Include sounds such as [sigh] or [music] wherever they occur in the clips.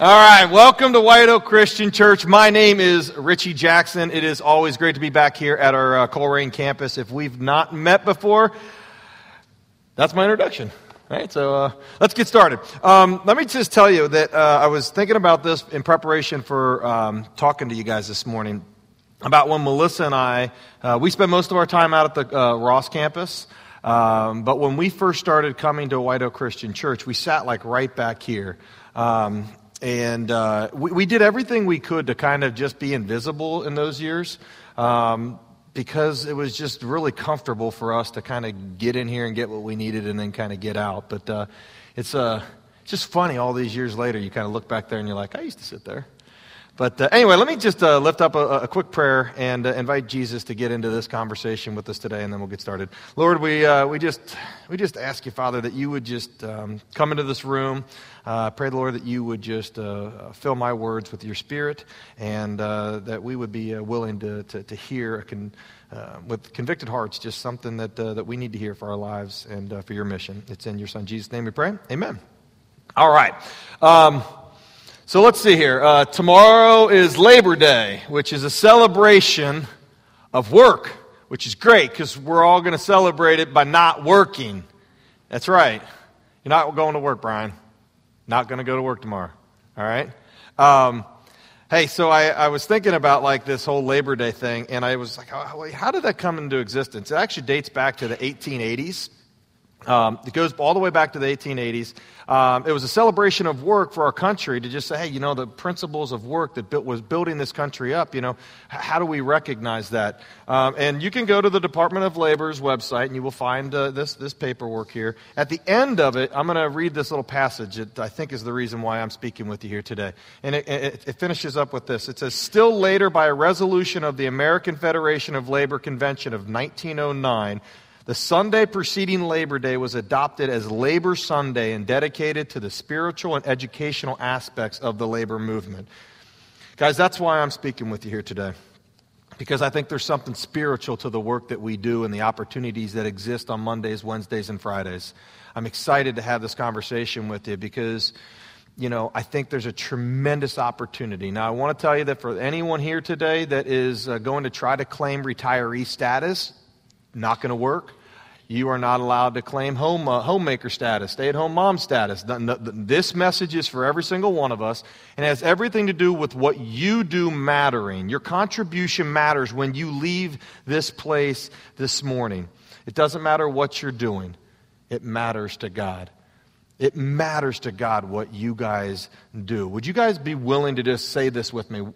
All right, welcome to White Oak Christian Church. My name is Richie Jackson. It is always great to be back here at our uh, Colerain campus. If we've not met before, that's my introduction. All right, so uh, let's get started. Um, let me just tell you that uh, I was thinking about this in preparation for um, talking to you guys this morning about when Melissa and I, uh, we spend most of our time out at the uh, Ross campus. Um, but when we first started coming to White Oak Christian Church, we sat like right back here. Um, and uh, we, we, did everything we could to kind of just be invisible in those years um, because it was just really comfortable for us to kind of get in here and get what we needed and then kind of get out. But uh, it's, uh, it's just funny all these years later, you kind of look back there and you're like, I used to sit there. But uh, anyway, let me just uh, lift up a, a, quick prayer and uh, invite Jesus to get into this conversation with us today, and then we'll get started. Lord, we, uh, we, just, we just ask you, Father, that you would just um, come into this room. Uh, pray, Lord, that you would just uh, fill my words with your spirit, and that we would be willing to, to, to hear con- with convicted hearts just something that, that we need to hear for our lives and for your mission. It's in your Son, Jesus' name we pray. Amen. All right. Um, so let's see here. Uh, tomorrow is Labor Day, which is a celebration of work, which is great because we're all going to celebrate it by not working. That's right. You're not going to work, Brian. Not going to go to work tomorrow. All right? Um, hey, so I, I, was thinking about like this whole Labor Day thing, and I was like, oh, how did that come into existence? It actually dates back to the 1880s. Um, it goes all the way back to the 1880s. Um, it was a celebration of work for our country to just say, hey, you know, the principles of work that built, was building this country up, you know, how do we recognize that? Um, and you can go to the Department of Labor's website and you will find uh, this, this paperwork here. At the end of it, I'm going to read this little passage that I think is the reason why I'm speaking with you here today. And it, it, it finishes up with this. It says, Still later, by a resolution of the American Federation of Labor Convention of 1909, the Sunday preceding Labor Day was adopted as Labor Sunday and dedicated to the spiritual and educational aspects of the labor movement. Guys, that's why I'm speaking with you here today. Because I think there's something spiritual to the work that we do and the opportunities that exist on Mondays, Wednesdays, and Fridays. I'm excited to have this conversation with you because you know, I think there's a tremendous opportunity. Now, I want to tell you that for anyone here today that is uh, going to try to claim retiree status, not going to work. You are not allowed to claim home, uh, homemaker status, stay at home mom status. This message is for every single one of us and has everything to do with what you do mattering. Your contribution matters when you leave this place this morning. It doesn't matter what you're doing, it matters to God. It matters to God what you guys do. Would you guys be willing to just say this with me?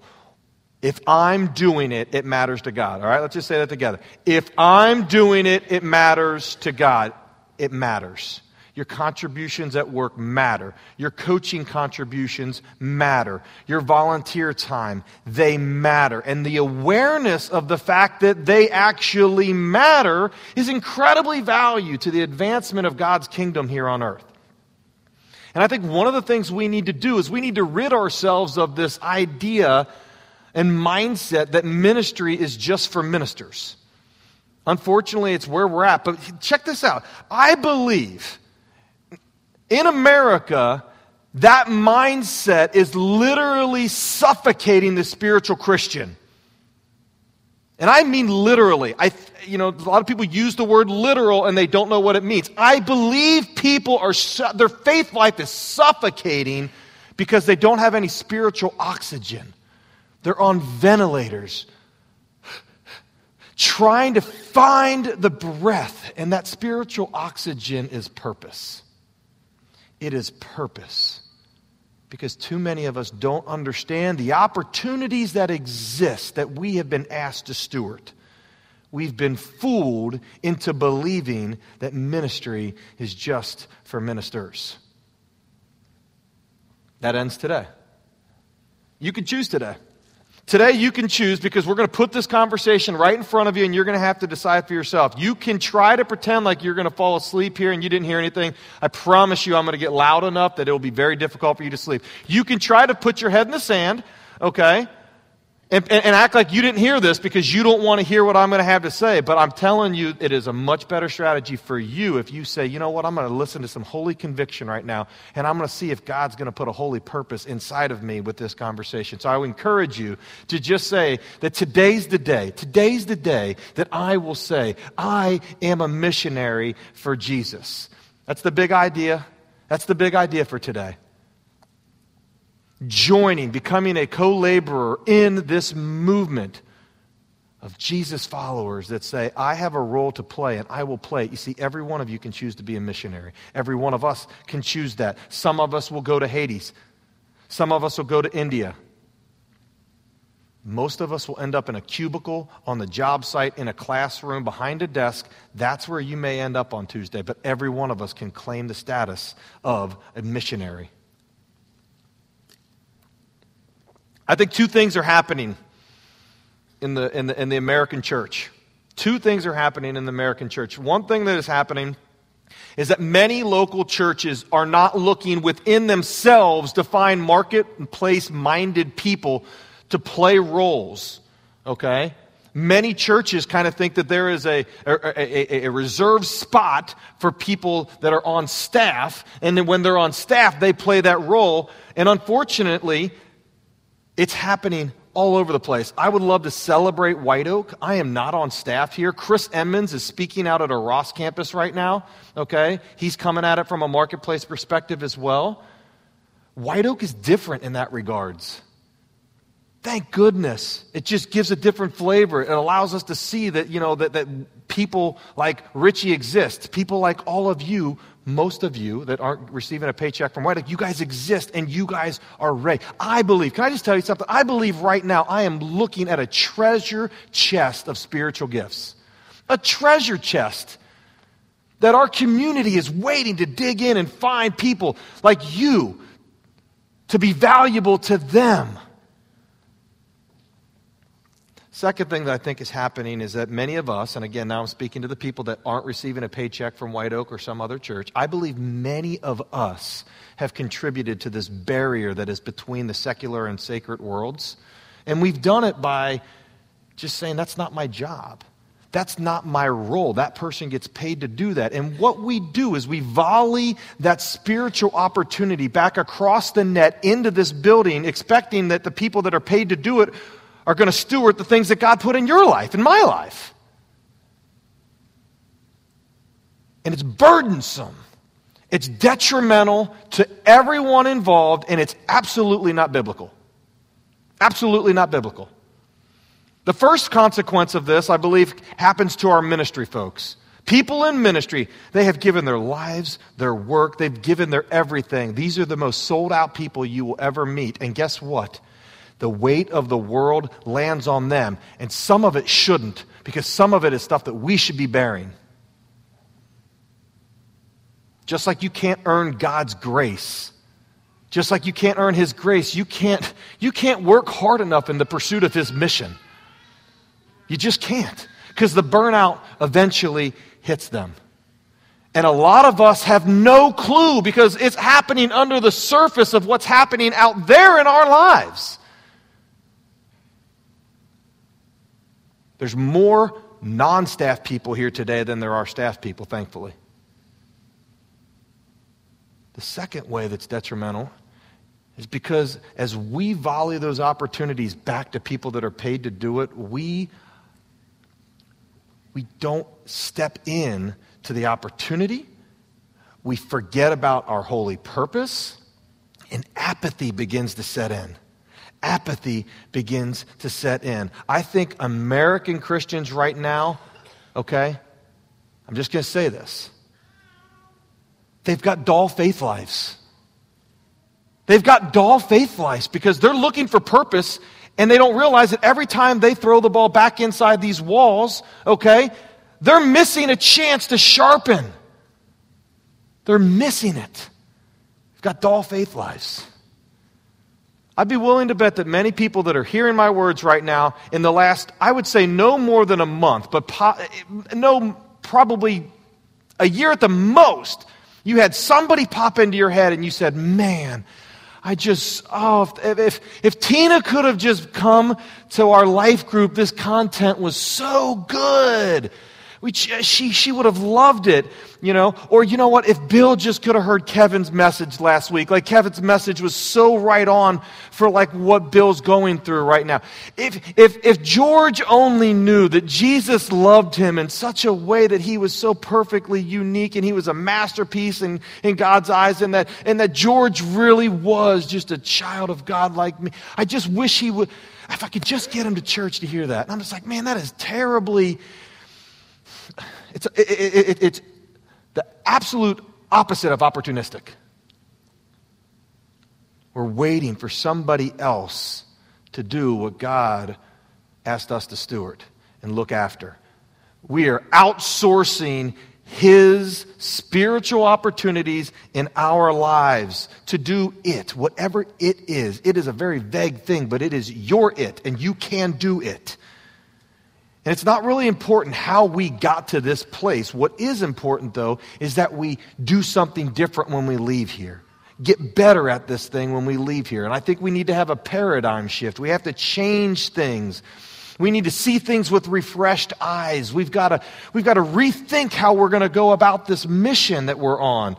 If I'm doing it, it matters to God. All right, let's just say that together. If I'm doing it, it matters to God. It matters. Your contributions at work matter. Your coaching contributions matter. Your volunteer time, they matter. And the awareness of the fact that they actually matter is incredibly valuable to the advancement of God's kingdom here on earth. And I think one of the things we need to do is we need to rid ourselves of this idea and mindset that ministry is just for ministers. Unfortunately, it's where we're at. But check this out. I believe in America, that mindset is literally suffocating the spiritual Christian. And I mean literally. I, you know, a lot of people use the word literal and they don't know what it means. I believe people are, their faith life is suffocating because they don't have any spiritual oxygen. They're on ventilators, trying to find the breath. And that spiritual oxygen is purpose. It is purpose. Because too many of us don't understand the opportunities that exist that we have been asked to steward. We've been fooled into believing that ministry is just for ministers. That ends today. You can choose today. Today, you can choose because we're going to put this conversation right in front of you and you're going to have to decide for yourself. You can try to pretend like you're going to fall asleep here and you didn't hear anything. I promise you, I'm going to get loud enough that it will be very difficult for you to sleep. You can try to put your head in the sand, okay? And, and, act like you didn't hear this because you don't want to hear what I'm going to have to say. But I'm telling you, it is a much better strategy for you if you say, you know what, I'm going to listen to some holy conviction right now, and I'm going to see if God's going to put a holy purpose inside of me with this conversation. So I would encourage you to just say that today's the day, today's the day that I will say, I am a missionary for Jesus. That's the big idea. That's the big idea for today joining, becoming a co laborer in this movement of Jesus followers that say, I have a role to play and I will play. You see, every one of you can choose to be a missionary. Every one of us can choose that. Some of us will go to Haiti, some of us will go to India. Most of us will end up in a cubicle, on the job site, in a classroom, behind a desk. That's where you may end up on Tuesday, but every one of us can claim the status of a missionary. I think two things are happening in the, in the, in the American church. Two things are happening in the American church. One thing that is happening is that many local churches are not looking within themselves to find marketplace minded people to play roles. Okay? Many churches kind of think that there is a, a, a, a, reserved spot for people that are on staff, and then when they're on staff, they play that role. And unfortunately, it's happening all over the place. I would love to celebrate White Oak. I am not on staff here. Chris Emmons is speaking out at a Ross campus right now. Okay? He's coming at it from a marketplace perspective as well. White Oak is different in that regards. Thank goodness. It just gives a different flavor. It allows us to see that, you know, that, that people like Richie exist. People like all of you most of you that aren't receiving a paycheck from White you guys exist and you guys are ready. I believe, can I just tell you something? I believe right now I am looking at a treasure chest of spiritual gifts. A treasure chest that our community is waiting to dig in and find people like you to be valuable to them. Second thing that I think is happening is that many of us, and again, now I'm speaking to the people that aren't receiving a paycheck from White Oak or some other church, I believe many of us have contributed to this barrier that is between the secular and sacred worlds. And we've done it by just saying, that's not my job. That's not my role. That person gets paid to do that. And what we do is we volley that spiritual opportunity back across the net into this building, expecting that the people that are paid to do it are going to steward the things that God put in your life, in my life. And it's burdensome. It's detrimental to everyone involved, and it's absolutely not biblical. Absolutely not biblical. The first consequence of this, I believe, happens to our ministry folks. People in ministry, they have given their lives, their work, they've given their everything. These are the most sold out people you will ever meet. And guess what? The weight of the world lands on them. And some of it shouldn't, because some of it is stuff that we should be bearing. Just like you can't earn God's grace. Just like you can't earn His grace, you can't, you can't work hard enough in the pursuit of His mission. You just can't, because the burnout eventually hits them. And a lot of us have no clue because it's happening under the surface of what's happening out there in our lives. There's more non staff people here today than there are staff people, thankfully. The second way that's detrimental is because as we volley those opportunities back to people that are paid to do it, we, we don't step in to the opportunity. We forget about our holy purpose, and apathy begins to set in apathy begins to set in. I think American Christians right now, okay, I'm just going to say this. They've got dull faith lives. They've got dull faith lives because they're looking for purpose and they don't realize that every time they throw the ball back inside these walls, okay, they're missing a chance to sharpen. They're missing it. They've got dull faith lives. I'd be willing to bet that many people that are hearing my words right now in the last, I would say no more than a month, but po- no, probably a year at the most, you had somebody pop into your head and you said, Man, I just, oh, if, if, if Tina could have just come to our life group, this content was so good. We, she, she would have loved it, you know. Or you know what? If Bill just could have heard Kevin's message last week, like Kevin's message was so right on for like what Bill's going through right now. If, if, if George only knew that Jesus loved him in such a way that he was so perfectly unique and he was a masterpiece in, in God's eyes and that, and that George really was just a child of God like me. I just wish he would, if I could just get him to church to hear that. And I'm just like, man, that is terribly it's, it, it, it's the absolute opposite of opportunistic. We're waiting for somebody else to do what God asked us to steward and look after. We are outsourcing His spiritual opportunities in our lives to do it, whatever it is. It is a very vague thing, but it is your it, and you can do it. And it's not really important how we got to this place. What is important, though, is that we do something different when we leave here. Get better at this thing when we leave here. And I think we need to have a paradigm shift. We have to change things. We need to see things with refreshed eyes. We've got to, we've got to rethink how we're going to go about this mission that we're on,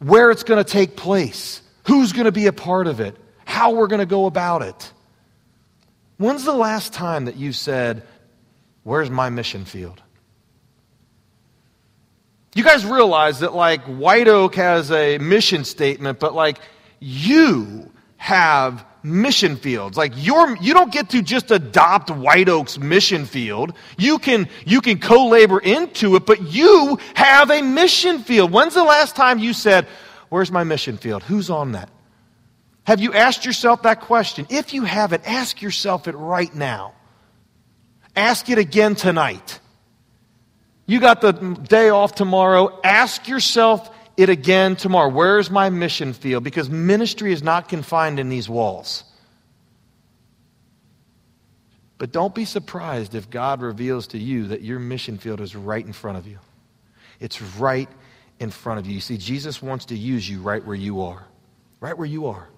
where it's going to take place, who's going to be a part of it, how we're going to go about it. When's the last time that you said, Where's my mission field? You guys realize that, like, White Oak has a mission statement, but, like, you have mission fields. Like you're, you don't get to just adopt White Oak's mission field. You can, you can co-labor into it, but you have a mission field. When's the last time you said, where's my mission field? Who's on that? Have you asked yourself that question? If you haven't, ask yourself it right now. Ask it again tonight. You got the day off tomorrow. Ask yourself it again tomorrow. Where's my mission field? Because ministry is not confined in these walls. But don't be surprised if God reveals to you that your mission field is right in front of you. It's right in front of you. You see, Jesus wants to use you right where you are. Right where you are.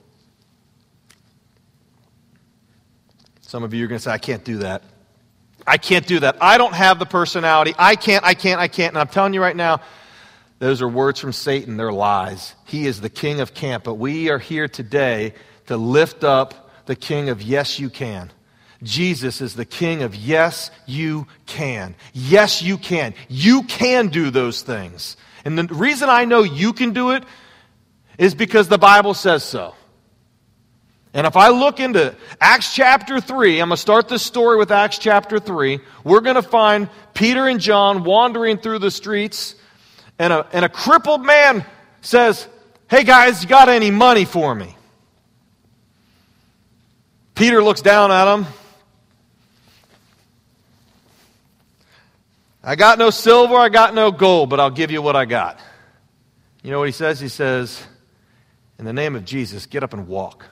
Some of you are going to say, I can't do that. I can't do that. I don't have the personality. I can't, I can't, I can't. And I'm telling you right now, those are words from Satan. They're lies. He is the king of camp. But we are here today to lift up the king of yes, you can. Jesus is the king of yes, you can. Yes, you can. You can do those things. And the reason I know you can do it is because the Bible says so. And if I look into Acts chapter 3, I'm going to start this story with Acts chapter 3. We're going to find Peter and John wandering through the streets, and a, and a crippled man says, Hey guys, you got any money for me? Peter looks down at him. I got no silver, I got no gold, but I'll give you what I got. You know what he says? He says, In the name of Jesus, get up and walk.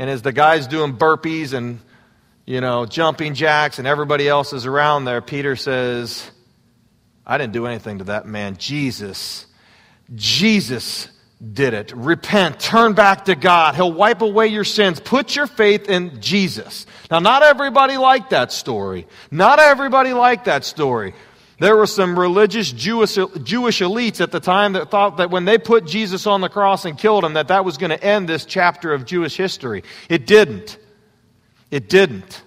And as the guy's doing burpees and, you know, jumping jacks and everybody else is around there, Peter says, I didn't do anything to that man. Jesus, Jesus did it. Repent, turn back to God. He'll wipe away your sins. Put your faith in Jesus. Now, not everybody liked that story. Not everybody liked that story. There were some religious Jewish, Jewish elites at the time that thought that when they put Jesus on the cross and killed him, that that was going to end this chapter of Jewish history. It didn't. It didn't.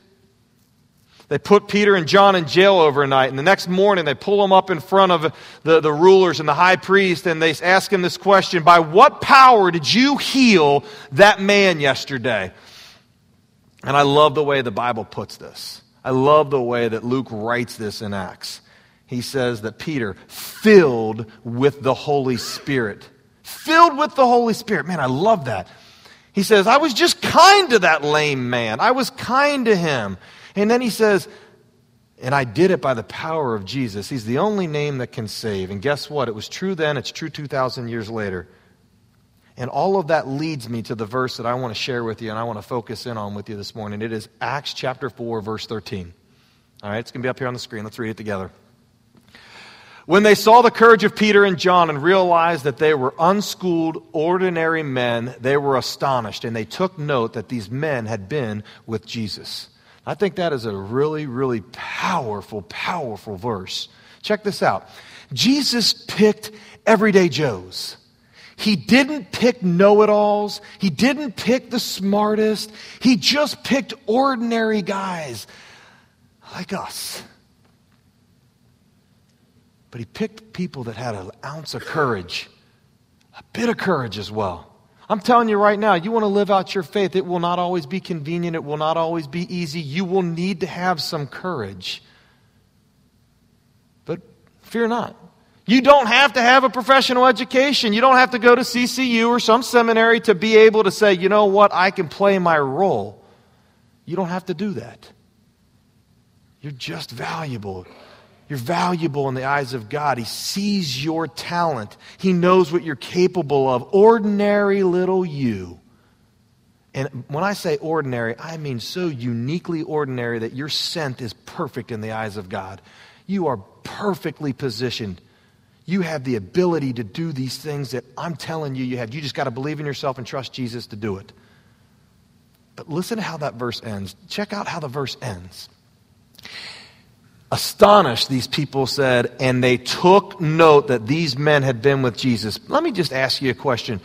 They put Peter and John in jail overnight, and the next morning they pull them up in front of the, the rulers and the high priest, and they ask him this question By what power did you heal that man yesterday? And I love the way the Bible puts this. I love the way that Luke writes this in Acts he says that Peter, filled with the Holy Spirit, filled with the Holy Spirit. Man, I love that. He says, I was just kind to that lame man. I was kind to him. And then he says, and I did it by the power of Jesus. He's the only name that can save. And guess what? It was true then, it's true 2,000 years later. And all of that leads me to the verse that I want to share with you and I want to focus in on with you this morning. It is Acts chapter 4, verse 13. All right, it's going to be up here on the screen. Let's read it together. When they saw the courage of Peter and John and realized that they were unschooled, ordinary men, they were astonished and they took note that these men had been with Jesus. I think that is a really, really powerful, powerful verse. Check this out Jesus picked everyday Joes. He didn't pick know it alls. He didn't pick the smartest. He just picked ordinary guys like us. But he picked people that had an ounce of courage, a bit of courage as well. I'm telling you right now, you want to live out your faith. It will not always be convenient, it will not always be easy. You will need to have some courage. But fear not. You don't have to have a professional education. You don't have to go to CCU or some seminary to be able to say, you know what, I can play my role. You don't have to do that. You're just valuable. You're valuable in the eyes of God. He sees your talent, He knows what you're capable of. Ordinary little you. And when I say ordinary, I mean so uniquely ordinary that your scent is perfect in the eyes of God. You are perfectly positioned you have the ability to do these things that I'm telling you you have. You just got to believe in yourself and trust Jesus to do it. But listen to how that verse ends. Check out how the verse ends. Astonished, these people said, and they took note that these men had been with Jesus. Let me just ask you a question.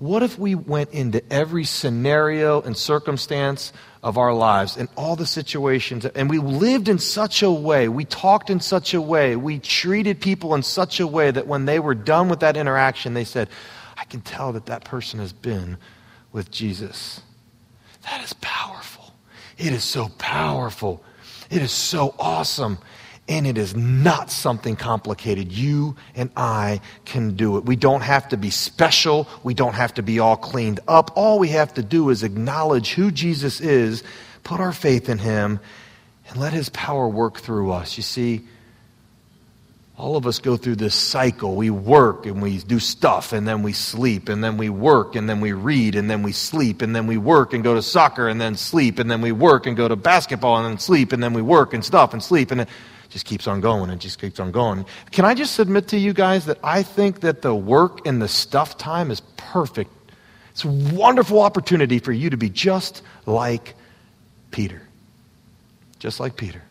What if we went into every scenario and circumstance of our lives and all the situations, and we lived in such a way, we talked in such a way, we treated people in such a way that when they were done with that interaction, they said, I can tell that that person has been with Jesus. That is powerful. It is so powerful. It is so awesome. And it is not something complicated. You and I can do it. We don't have to be special. We don't have to be all cleaned up. All we have to do is acknowledge who Jesus is, put our faith in him, and let his power work through us. You see, all of us go through this cycle. We work and we do stuff, and then we sleep, and then we work, and then we read, and then we sleep, and then we work and go to soccer, and then sleep, and then we work and go to basketball, and then sleep, and then we work and stuff and sleep, and it just keeps on going and just keeps on going. Can I just submit to you guys that I think that the work and the stuff time is perfect? It's a wonderful opportunity for you to be just like Peter. Just like Peter.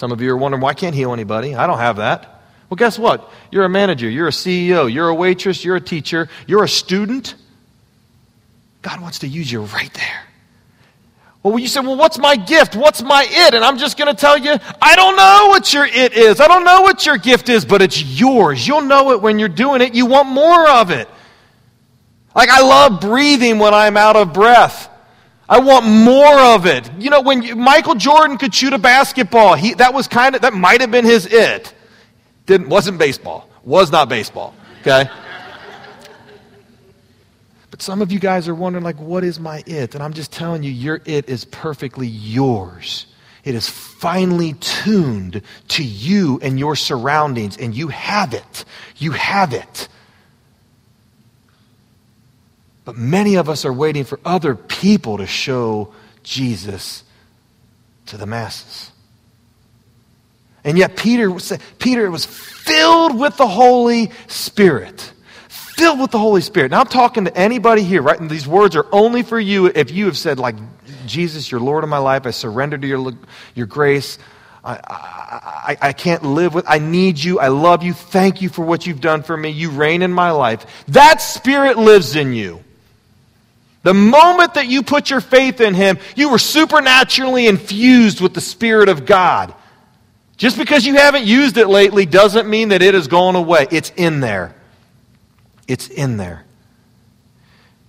Some of you are wondering, why can't heal anybody? I don't have that. Well, guess what? You're a manager, you're a CEO, you're a waitress, you're a teacher, you're a student. God wants to use you right there. Well, you say, well, what's my gift? What's my it? And I'm just going to tell you, I don't know what your it is. I don't know what your gift is, but it's yours. You'll know it when you're doing it. You want more of it. Like, I love breathing when I'm out of breath. I want more of it. You know, when you, Michael Jordan could shoot a basketball, he, that was kind of, that might have been his it. Didn't, wasn't baseball. Was not baseball. Okay? But some of you guys are wondering, like, what is my it? And I'm just telling you, your it is perfectly yours. It is finely tuned to you and your surroundings, and you have it. You have it. But many of us are waiting for other people to show Jesus to the masses. And yet Peter, Peter was filled with the Holy Spirit filled with the Holy Spirit. Now I'm talking to anybody here, right? And these words are only for you if you have said, like, Jesus, you're Lord of my life. I surrender to your, your grace. I, I, I, can't live with, I need you. I love you. Thank you for what you've done for me. You reign in my life. That spirit lives in you. The moment that you put your faith in him, you were supernaturally infused with the Spirit of God. Just because you haven't used it lately doesn't mean that it has gone away. It's in there. It's in there.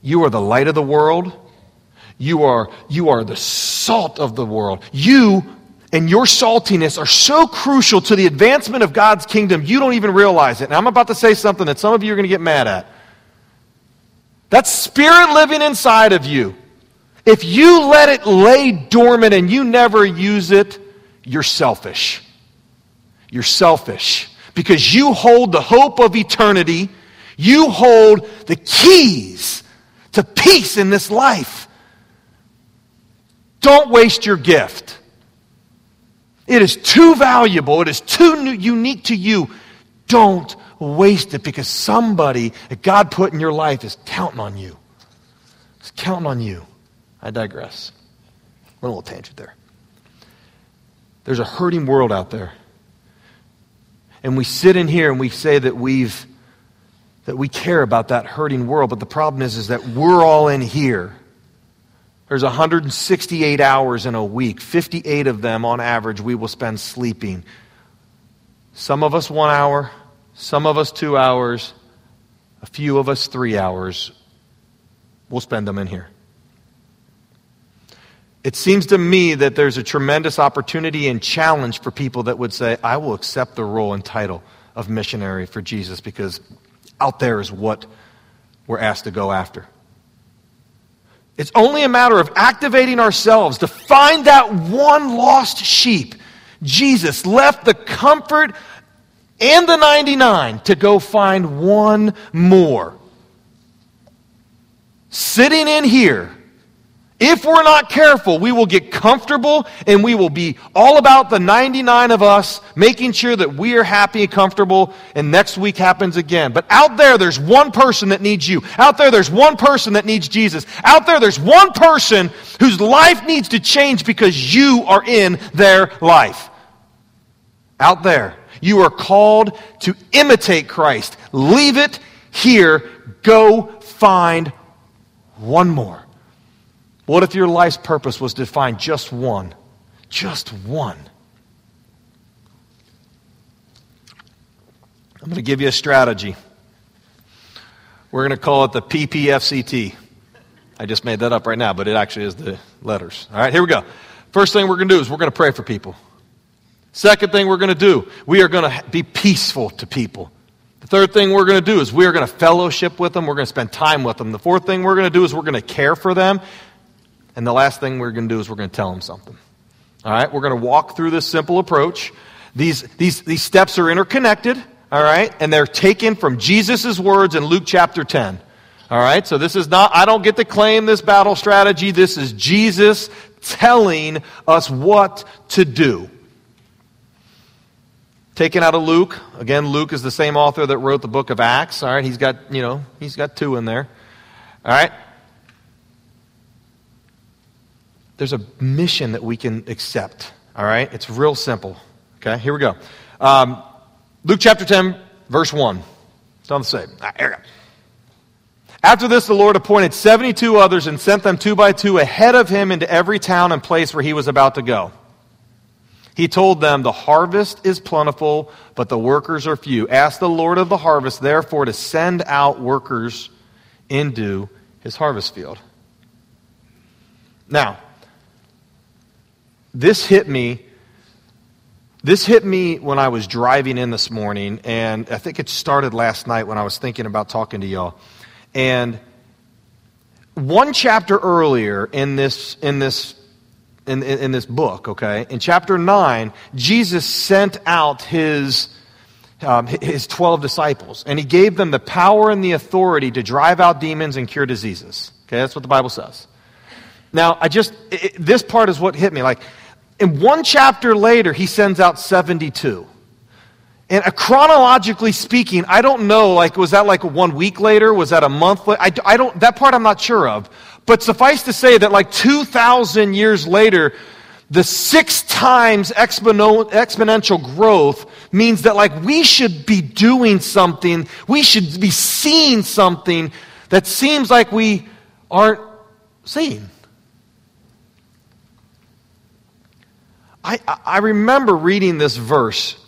You are the light of the world. You are, you are the salt of the world. You and your saltiness are so crucial to the advancement of God's kingdom, you don't even realize it. And I'm about to say something that some of you are going to get mad at. That spirit living inside of you, if you let it lay dormant and you never use it, you're selfish. You're selfish because you hold the hope of eternity you hold the keys to peace in this life. Don't waste your gift. It is too valuable. It is too unique to you. Don't waste it because somebody that God put in your life is counting on you. It's counting on you. I digress. a little tangent there. There's a hurting world out there. And we sit in here and we say that we've that we care about that hurting world, but the problem is is that we're all in here. There's 168 hours in a week. 58 of them on average we will spend sleeping. Some of us 1 hour, some of us 2 hours, a few of us 3 hours. We'll spend them in here. It seems to me that there's a tremendous opportunity and challenge for people that would say, I will accept the role and title of missionary for Jesus because out there is what we're asked to go after. It's only a matter of activating ourselves to find that one lost sheep. Jesus left the comfort and the 99 to go find one more. Sitting in here if we're not careful, we will get comfortable and we will be all about the 99 of us, making sure that we are happy and comfortable, and next week happens again. But out there, there's one person that needs you. Out there, there's one person that needs Jesus. Out there, there's one person whose life needs to change because you are in their life. Out there, you are called to imitate Christ. Leave it here. Go find one more. What if your life's purpose was to find just one? Just one. I'm going to give you a strategy. We're going to call it the PPFCT. I just made that up right now, but it actually is the letters. All right, here we go. First thing we're going to do is we're going to pray for people. Second thing we're going to do, we are going to be peaceful to people. The third thing we're going to do is we are going to fellowship with them. We're going to spend time with them. The fourth thing we're going to do is we're going to care for them. And the last thing we're going to do is we're going to tell them something. All right? We're going to walk through this simple approach. These, these, these steps are interconnected, all right? And they're taken from Jesus' words in Luke chapter 10. All right? So this is not, I don't get to claim this battle strategy. This is Jesus telling us what to do. Taken out of Luke. Again, Luke is the same author that wrote the book of Acts. All right? He's got, you know, he's got two in there. All right? there's a mission that we can accept. All right? It's real simple. Okay, here we go. Um, Luke chapter 10, verse 1. It's on the same. Here we go. After this, the Lord appointed 72 others and sent them two by two ahead of him into every town and place where he was about to go. He told them, The harvest is plentiful, but the workers are few. Ask the Lord of the harvest, therefore, to send out workers into his harvest field. Now, this hit me. This hit me when I was driving in this morning, and I think it started last night when I was thinking about talking to y'all. And one chapter earlier in this in this in, in, in, this book, okay, in chapter nine, Jesus sent out his um, his twelve disciples, and he gave them the power and the authority to drive out demons and cure diseases. Okay, that's what the Bible says. Now, I just it, this part is what hit me. Like in one chapter later, he sends out 72. And uh, chronologically speaking, I don't know, like, was that like one week later? Was that a month later? I, I don't, that part I'm not sure of. But suffice to say that like 2,000 years later, the six times exponential growth means that like we should be doing something, we should be seeing something that seems like we aren't seeing. I, I remember reading this verse.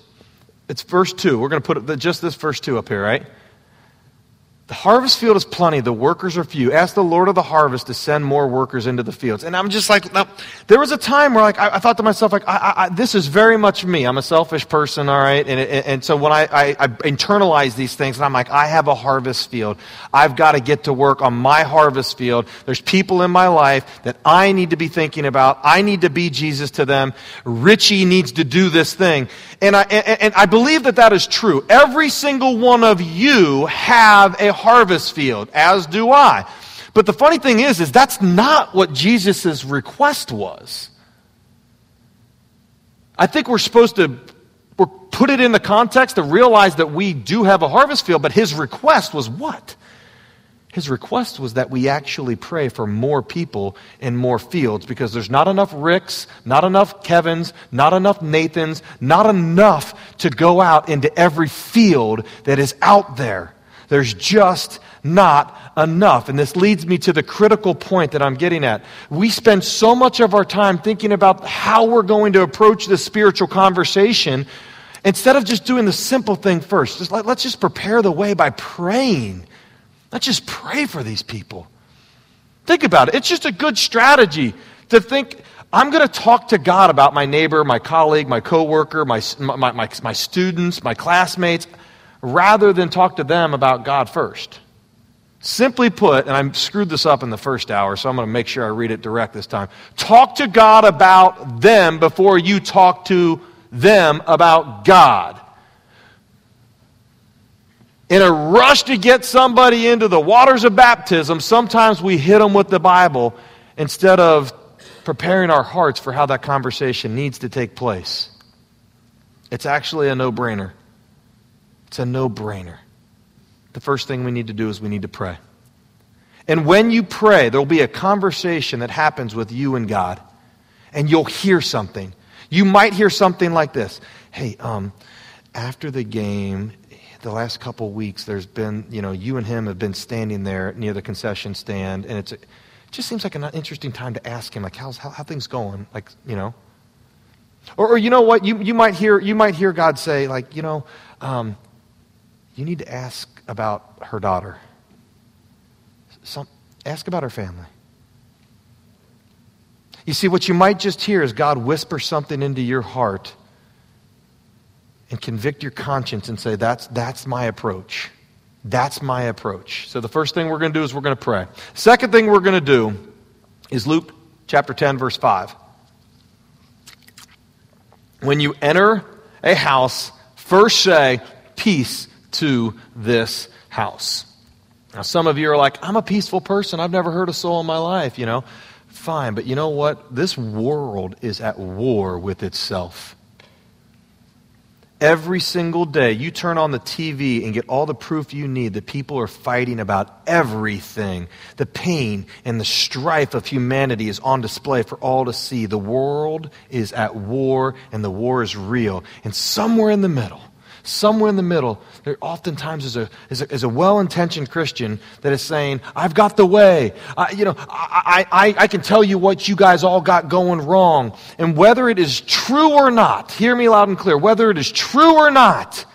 It's verse 2. We're going to put just this verse 2 up here, right? The harvest field is plenty, the workers are few. Ask the Lord of the harvest to send more workers into the fields. And I'm just like, now, there was a time where like I, I thought to myself, like, I, I, this is very much me. I'm a selfish person, all right? And, and, and so when I, I, internalize these things, and I'm like, I have a harvest field. I've got to get to work on my harvest field. There's people in my life that I need to be thinking about. I need to be Jesus to them. Richie needs to do this thing. And I, and, and I believe that that is true. Every single one of you have a harvest field, as do I. But the funny thing is, is that's not what Jesus' request was. I think we're supposed to we're put it in the context to realize that we do have a harvest field, but his request was what? His request was that we actually pray for more people in more fields because there's not enough Ricks, not enough Kevins, not enough Nathans, not enough to go out into every field that is out there. There's just not enough. And this leads me to the critical point that I'm getting at. We spend so much of our time thinking about how we're going to approach this spiritual conversation instead of just doing the simple thing first. Just let, let's just prepare the way by praying Let's just pray for these people. Think about it. It's just a good strategy to think, I'm going to talk to God about my neighbor, my colleague, my coworker, my, my, my, my students, my classmates, rather than talk to them about God first. Simply put, and I screwed this up in the first hour, so I'm going to make sure I read it direct this time. Talk to God about them before you talk to them about God in a rush to get somebody into the waters of baptism, sometimes we hit them with the Bible instead of preparing our hearts for how that conversation needs to take place. It's actually a no brainer. It's a no brainer. The first thing we need to do is we need to pray. And when you pray, there will be a conversation that happens with you and God, and you'll hear something. You might hear something like this Hey, um, after the game, the last couple weeks, there's been, you know, you and him have been standing there near the concession stand, and it's, it just seems like an interesting time to ask him, like, how's, how, how things going? Like, you know? Or, or, you know what? You, you, might hear, you might hear God say, like, you know, um, you need to ask about her daughter. Some, ask about her family. You see, what you might just hear is God whisper something into your heart and convict your conscience and say, that's, that's my approach. That's my approach. So the first thing we're going to do is we're going to pray. Second thing we're going to do is Luke chapter 10, verse 5. When you enter a house, first say, Peace to this house. Now, some of you are like, I'm a peaceful person. I've never hurt a soul in my life, you know. Fine, but you know what? This world is at war with itself. Every single day, you turn on the TV and get all the proof you need that people are fighting about everything. The pain and the strife of humanity is on display for all to see. The world is at war, and the war is real. And somewhere in the middle, somewhere in the middle, there oftentimes is a, is a, is a well-intentioned Christian that is saying, I've got the way. I, you know, I, I, I can tell you what you guys all got going wrong. And whether it is true or not, hear me loud and clear, whether it is true or not,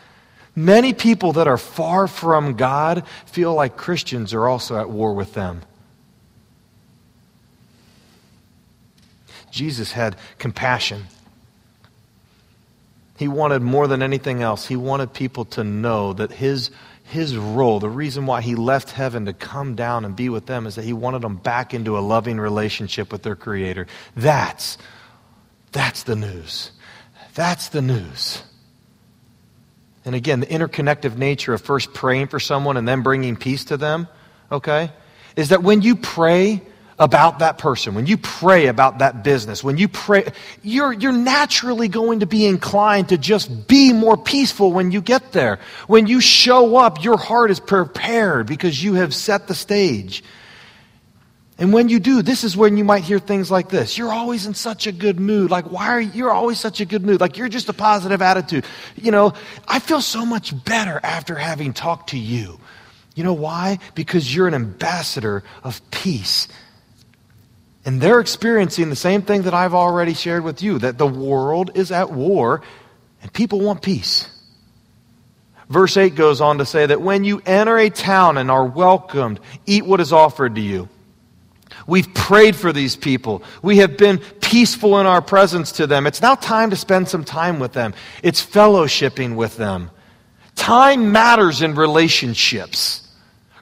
many people that are far from God feel like Christians are also at war with them. Jesus had compassion he wanted more than anything else, he wanted people to know that his, his role, the reason why he left heaven to come down and be with them, is that he wanted them back into a loving relationship with their Creator. That's, that's the news. That's the news. And again, the interconnective nature of first praying for someone and then bringing peace to them, okay, is that when you pray, about that person, when you pray about that business, when you pray, you're, you're naturally going to be inclined to just be more peaceful when you get there. When you show up, your heart is prepared because you have set the stage. And when you do, this is when you might hear things like this. You're always in such a good mood. Like, why are you, you're always such a good mood? Like, you're just a positive attitude. You know, I feel so much better after having talked to you. You know why? Because you're an ambassador of peace and they're experiencing the same thing that I've already shared with you that the world is at war and people want peace. Verse 8 goes on to say that when you enter a town and are welcomed, eat what is offered to you. We've prayed for these people. We have been peaceful in our presence to them. It's now time to spend some time with them. It's fellowshipping with them. Time matters in relationships.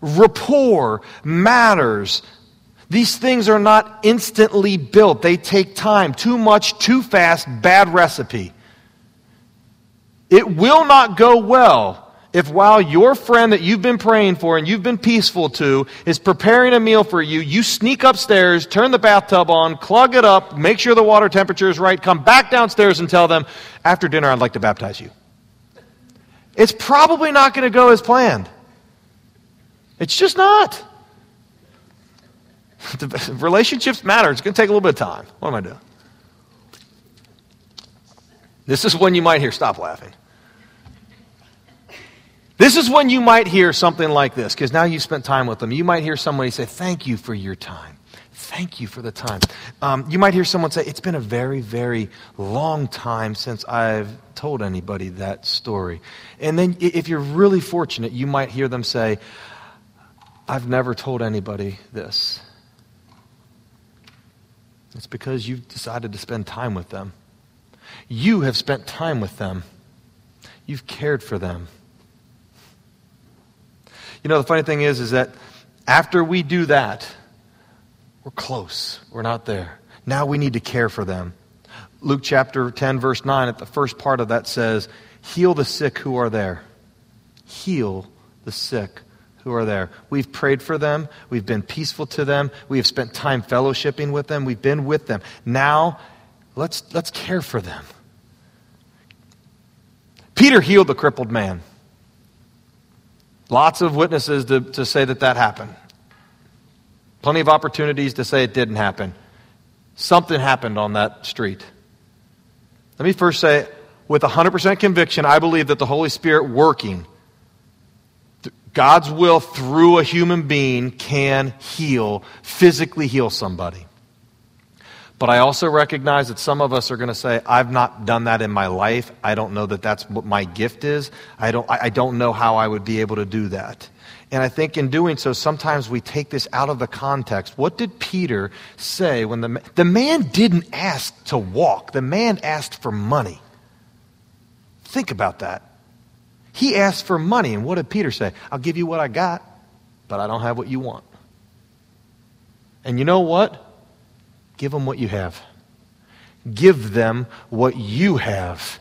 Rapport matters these things are not instantly built, they take time. Too much, too fast, bad recipe. It will not go well if while your friend that you've been praying for and you've been peaceful to is preparing a meal for you, you sneak upstairs, turn the bathtub on, plug it up, make sure the water temperature is right, come back downstairs and tell them, after dinner, I'd like to baptize you. It's probably not going to go as planned. It's just not. [laughs] relationships matter. It's going to take a little bit of time. What am I doing? This is when you might hear, stop laughing. This is when you might hear something like this, because now you spent time with them. You might hear somebody say, Thank you for your time. Thank you for the time. Um, you might hear someone say, It's been a very, very long time since I've told anybody that story. And then, if you're really fortunate, you might hear them say, I've never told anybody this. It's because you've decided to spend time with them. You have spent time with them. You've cared for them. You know, the funny thing is, is that after we do that, we're close. We're not there. Now we need to care for them. Luke chapter 10, verse 9, at the first part of that says, Heal the sick who are there. Heal the sick who are there. We've prayed for them. We've been peaceful to them. We have spent time fellowshipping with them. We've been with them. Now, let's, let's care for them. Peter healed the crippled man. Lots of witnesses to, to say that that happened. Plenty of opportunities to say it didn't happen. Something happened on that street. Let me first say, with 100% conviction, I believe that the Holy Spirit working, God's will through a human being can heal, physically heal somebody. But I also recognize that some of us are going to say, I've not done that in my life. I don't know that that's what my gift is. I don't, I don't know how I would be able to do that. And I think in doing so, sometimes we take this out of the context. What did Peter say when the, the man didn't ask to walk? The man asked for money. Think about that. He asked for money. And what did Peter say? I'll give you what I got, but I don't have what you want. And you know what? Give them what you have. Give them what you have.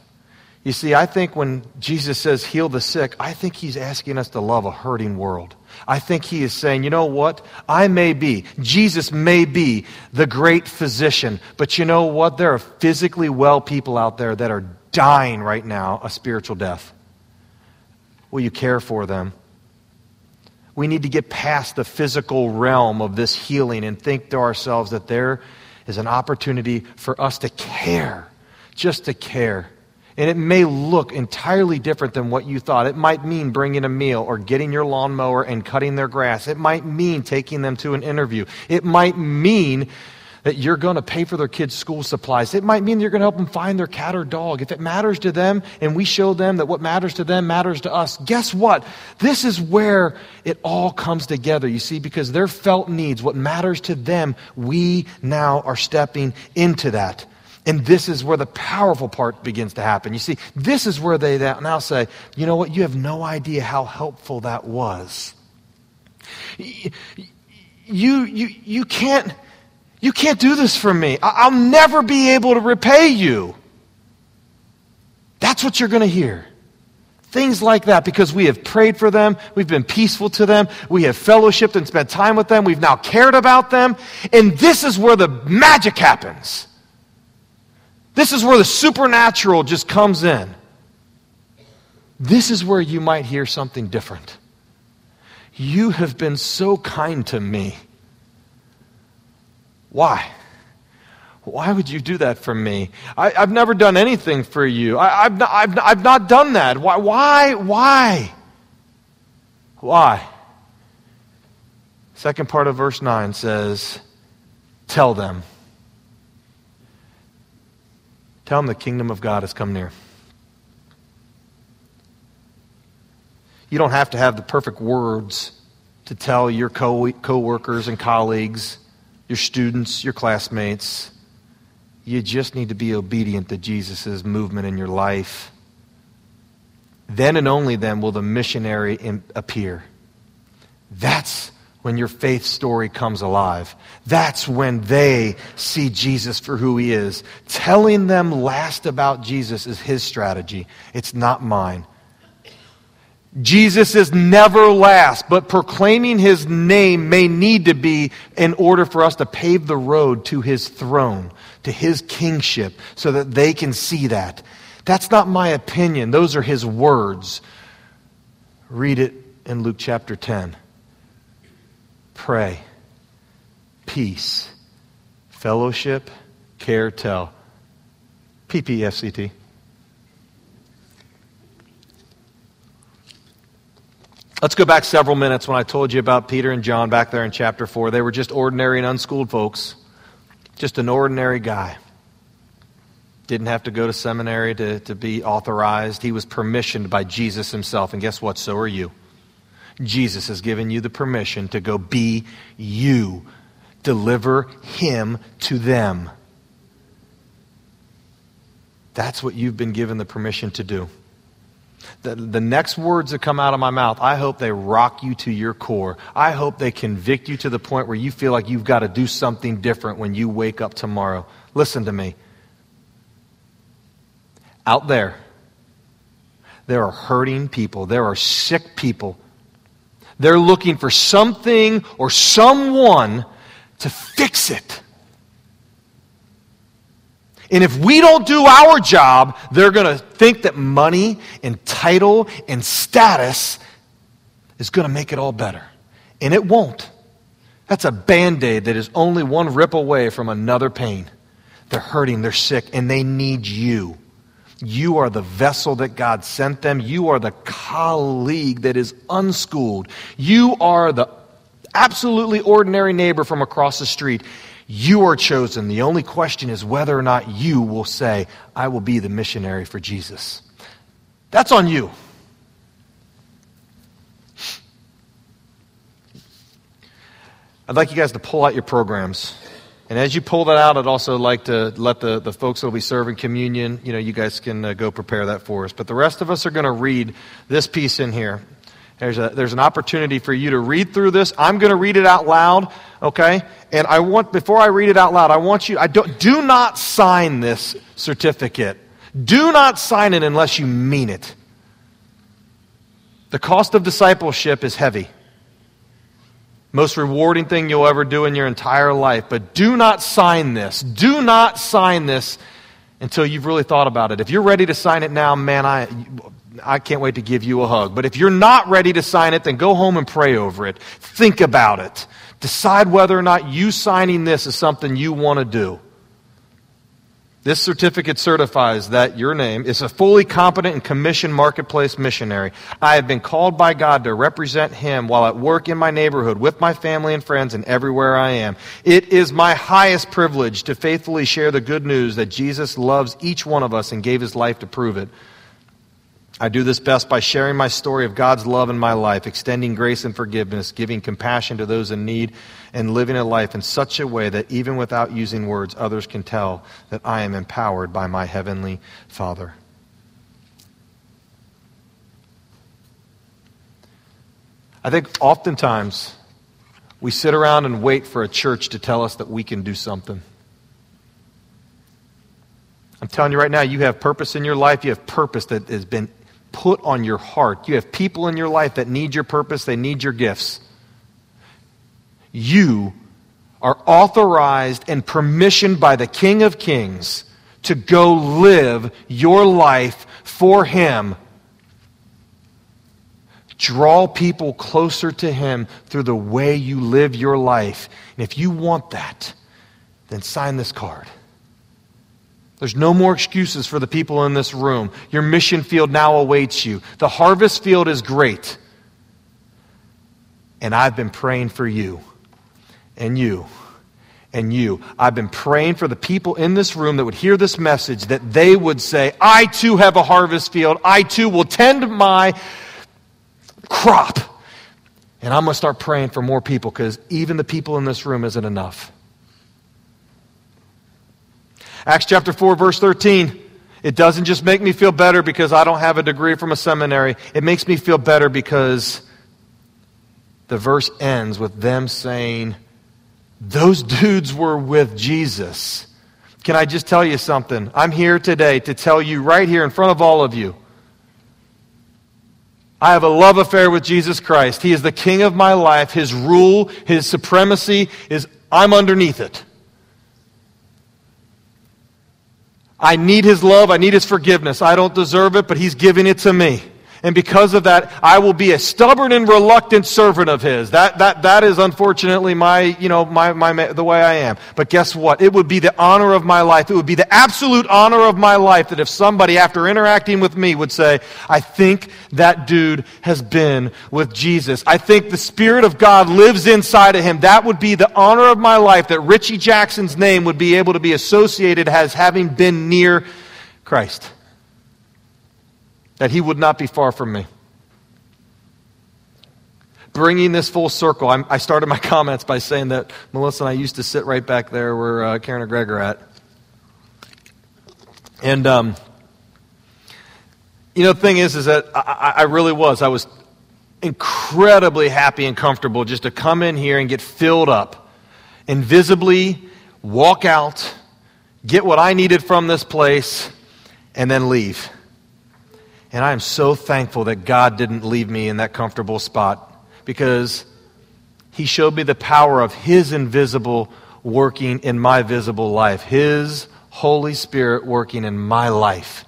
You see, I think when Jesus says heal the sick, I think he's asking us to love a hurting world. I think he is saying, you know what? I may be, Jesus may be the great physician, but you know what? There are physically well people out there that are dying right now a spiritual death. Will you care for them? We need to get past the physical realm of this healing and think to ourselves that there is an opportunity for us to care, just to care. And it may look entirely different than what you thought. It might mean bringing a meal or getting your lawnmower and cutting their grass. It might mean taking them to an interview. It might mean that you're going to pay for their kids' school supplies. It might mean you're going to help them find their cat or dog. If it matters to them and we show them that what matters to them matters to us, guess what? This is where it all comes together, you see, because their felt needs, what matters to them, we now are stepping into that. And this is where the powerful part begins to happen. You see, this is where they now say, you know what, you have no idea how helpful that was. You, you, you can't you can't do this for me. I'll never be able to repay you. That's what you're going to hear. Things like that because we have prayed for them, we've been peaceful to them, we have fellowshipped and spent time with them, we've now cared about them, and this is where the magic happens. This is where the supernatural just comes in. This is where you might hear something different. You have been so kind to me. Why? Why would you do that for me? I, have never done anything for you. I, have not, I've, I've not done that. Why? Why? Why? Why? Second part of verse 9 says, Tell them. Tell them the kingdom of God has come near. You don't have to have the perfect words to tell your co workers and colleagues your students, your classmates. You just need to be obedient to Jesus' movement in your life. Then and only then will the missionary appear. That's when your faith story comes alive. That's when they see Jesus for who he is. Telling them last about Jesus is his strategy, it's not mine. Jesus is never last, but proclaiming his name may need to be in order for us to pave the road to his throne, to his kingship, so that they can see that. That's not my opinion, those are his words. Read it in Luke chapter 10. Pray, peace, fellowship, care, tell. PPFCT. Let's go back several minutes when I told you about Peter and John back there in chapter 4. They were just ordinary and unschooled folks, just an ordinary guy. Didn't have to go to seminary to, to be authorized. He was permissioned by Jesus himself. And guess what? So are you. Jesus has given you the permission to go be you, deliver him to them. That's what you've been given the permission to do. The, the next words that come out of my mouth, I hope they rock you to your core. I hope they convict you to the point where you feel like you've got to do something different when you wake up tomorrow. Listen to me. Out there, there are hurting people, there are sick people. They're looking for something or someone to fix it. And if we don't do our job, they're going to think that money and title and status is going to make it all better. And it won't. That's a band aid that is only one rip away from another pain. They're hurting, they're sick, and they need you. You are the vessel that God sent them. You are the colleague that is unschooled. You are the absolutely ordinary neighbor from across the street. You are chosen. The only question is whether or not you will say, I will be the missionary for Jesus. That's on you. I'd like you guys to pull out your programs. And as you pull that out, I'd also like to let the, the folks that will be serving communion, you know, you guys can uh, go prepare that for us. But the rest of us are going to read this piece in here. There's, a, there's an opportunity for you to read through this. I'm going to read it out loud, okay? And I want, before I read it out loud, I want you, I don't, do not sign this certificate. Do not sign it unless you mean it. The cost of discipleship is heavy. Most rewarding thing you'll ever do in your entire life. But do not sign this. Do not sign this until you've really thought about it. If you're ready to sign it now, man, I, I can't wait to give you a hug. But if you're not ready to sign it, then go home and pray over it. Think about it. Decide whether or not you signing this is something you want to do. This certificate certifies that your name is a fully competent and commissioned marketplace missionary. I have been called by God to represent Him while at work in my neighborhood with my family and friends and everywhere I am. It is my highest privilege to faithfully share the good news that Jesus loves each one of us and gave His life to prove it. I do this best by sharing my story of God's love in my life, extending grace and forgiveness, giving compassion to those in need, and living a life in such a way that even without using words, others can tell that I am empowered by my Heavenly Father. I think oftentimes we sit around and wait for a church to tell us that we can do something. I'm telling you right now, you have purpose in your life. You have purpose that has been put on your heart. You have people in your life that need your purpose, they need your gifts. You are authorized and permissioned by the King of Kings to go live your life for Him. Draw people closer to Him through the way you live your life. And if you want that, then sign this card. There's no more excuses for the people in this room. Your mission field now awaits you. The harvest field is great. And I've been praying for you and you and you. I've been praying for the people in this room that would hear this message that they would say, I too have a harvest field. I too will tend my crop. And I'm going to start praying for more people because even the people in this room isn't enough. Acts chapter 4, verse 13. It doesn't just make me feel better because I don't have a degree from a seminary. It makes me feel better because the verse ends with them saying, Those dudes were with Jesus. Can I just tell you something? I'm here today to tell you right here in front of all of you I have a love affair with Jesus Christ. He is the king of my life. His rule, his supremacy is I'm underneath it. I need his love. I need his forgiveness. I don't deserve it, but he's giving it to me. And because of that, I will be a stubborn and reluctant servant of his. That, that, that is unfortunately my, you know, my, my, the way I am. But guess what? It would be the honor of my life. It would be the absolute honor of my life that if somebody, after interacting with me, would say, I think that dude has been with Jesus. I think the Spirit of God lives inside of him. That would be the honor of my life that Richie Jackson's name would be able to be associated as having been near Christ that he would not be far from me. Bringing this full circle, I'm, i started my [laughs] comments by saying that Melissa and I used to sit right back there where uh, Karen and Greg are at. And, um, you know, the thing is, is that I, I really was. I was incredibly happy and comfortable just to come in here and get filled up, invisibly walk out, get what I needed from this place, and then leave. And I am so thankful that God didn't leave me in that comfortable spot because He showed me the power of His invisible working in my visible life, His Holy Spirit working in my life.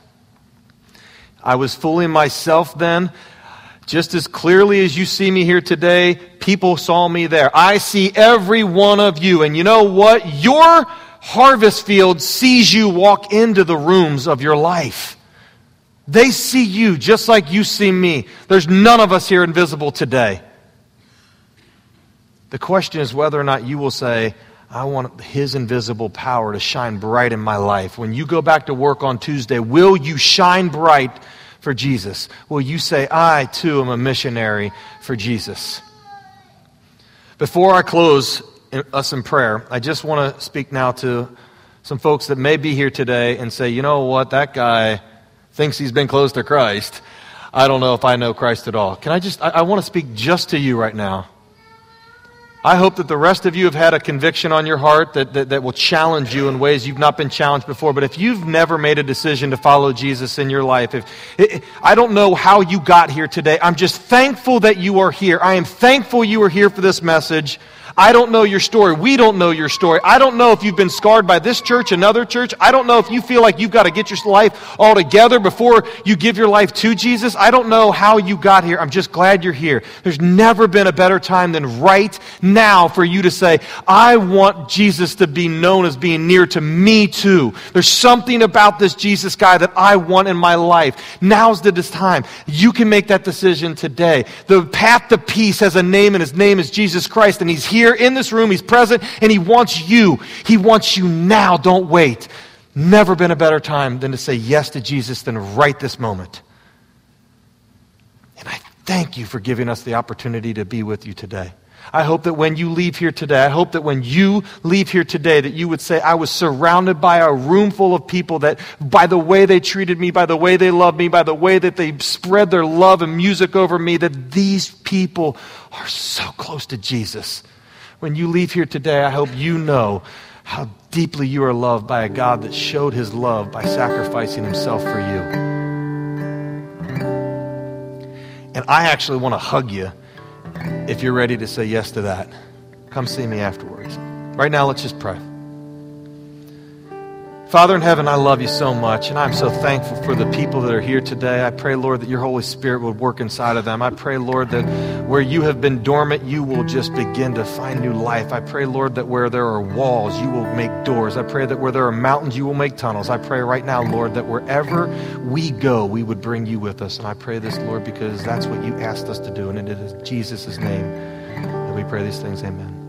I was fooling myself then. Just as clearly as you see me here today, people saw me there. I see every one of you. And you know what? Your harvest field sees you walk into the rooms of your life. They see you just like you see me. There's none of us here invisible today. The question is whether or not you will say, I want His invisible power to shine bright in my life. When you go back to work on Tuesday, will you shine bright for Jesus? Will you say, I too am a missionary for Jesus? Before I close us in prayer, I just want to speak now to some folks that may be here today and say, you know what, that guy thinks he's been close to Christ. I don't know if I know Christ at all. Can I just, I, I want to speak just to you right now. I hope that the rest of you have had a conviction on your heart that, that, that, will challenge you in ways you've not been challenged before. But if you've never made a decision to follow Jesus in your life, if I don't know how you got here today, I'm just thankful that you are here. I am thankful you are here for this message. I don't know your story. We don't know your story. I don't know if you've been scarred by this church, another church. I don't know if you feel like you've got to get your life all together before you give your life to Jesus. I don't know how you got here. I'm just glad you're here. There's never been a better time than right now for you to say, I want Jesus to be known as being near to me too. There's something about this Jesus guy that I want in my life. Now's the time. You can make that decision today. The path to peace has a name, and his name is Jesus Christ, and he's here here in this room. He's present and He wants you. He wants you now. Don't wait. Never been a better time than to say yes to Jesus than right this moment. And I thank you for giving us the opportunity to be with you today. I hope that when you leave here today, I hope that when you leave here today, that you would say, I was surrounded by a room full of people that, by the way they treated me, by the way they loved me, by the way that they spread their love and music over me, that these people are so close to Jesus when you leave here today, I hope you know how deeply you are loved by a God that showed his love by sacrificing himself for you. And I actually want to hug you if you're ready to say yes to that. Come see me afterwards. Right now, let's just pray. Father in heaven, I love you so much, and I'm so thankful for the people that are here today. I pray, Lord, that your Holy Spirit would work inside of them. I pray, Lord, that where you have been dormant, you will just begin to find new life. I pray, Lord, that where there are walls, you will make doors. I pray that where there are mountains, you will make tunnels. I pray right now, Lord, that wherever we go, we would bring you with us. And I pray this, Lord, because that's what you asked us to do, and it is Jesus' name that we pray these things. Amen.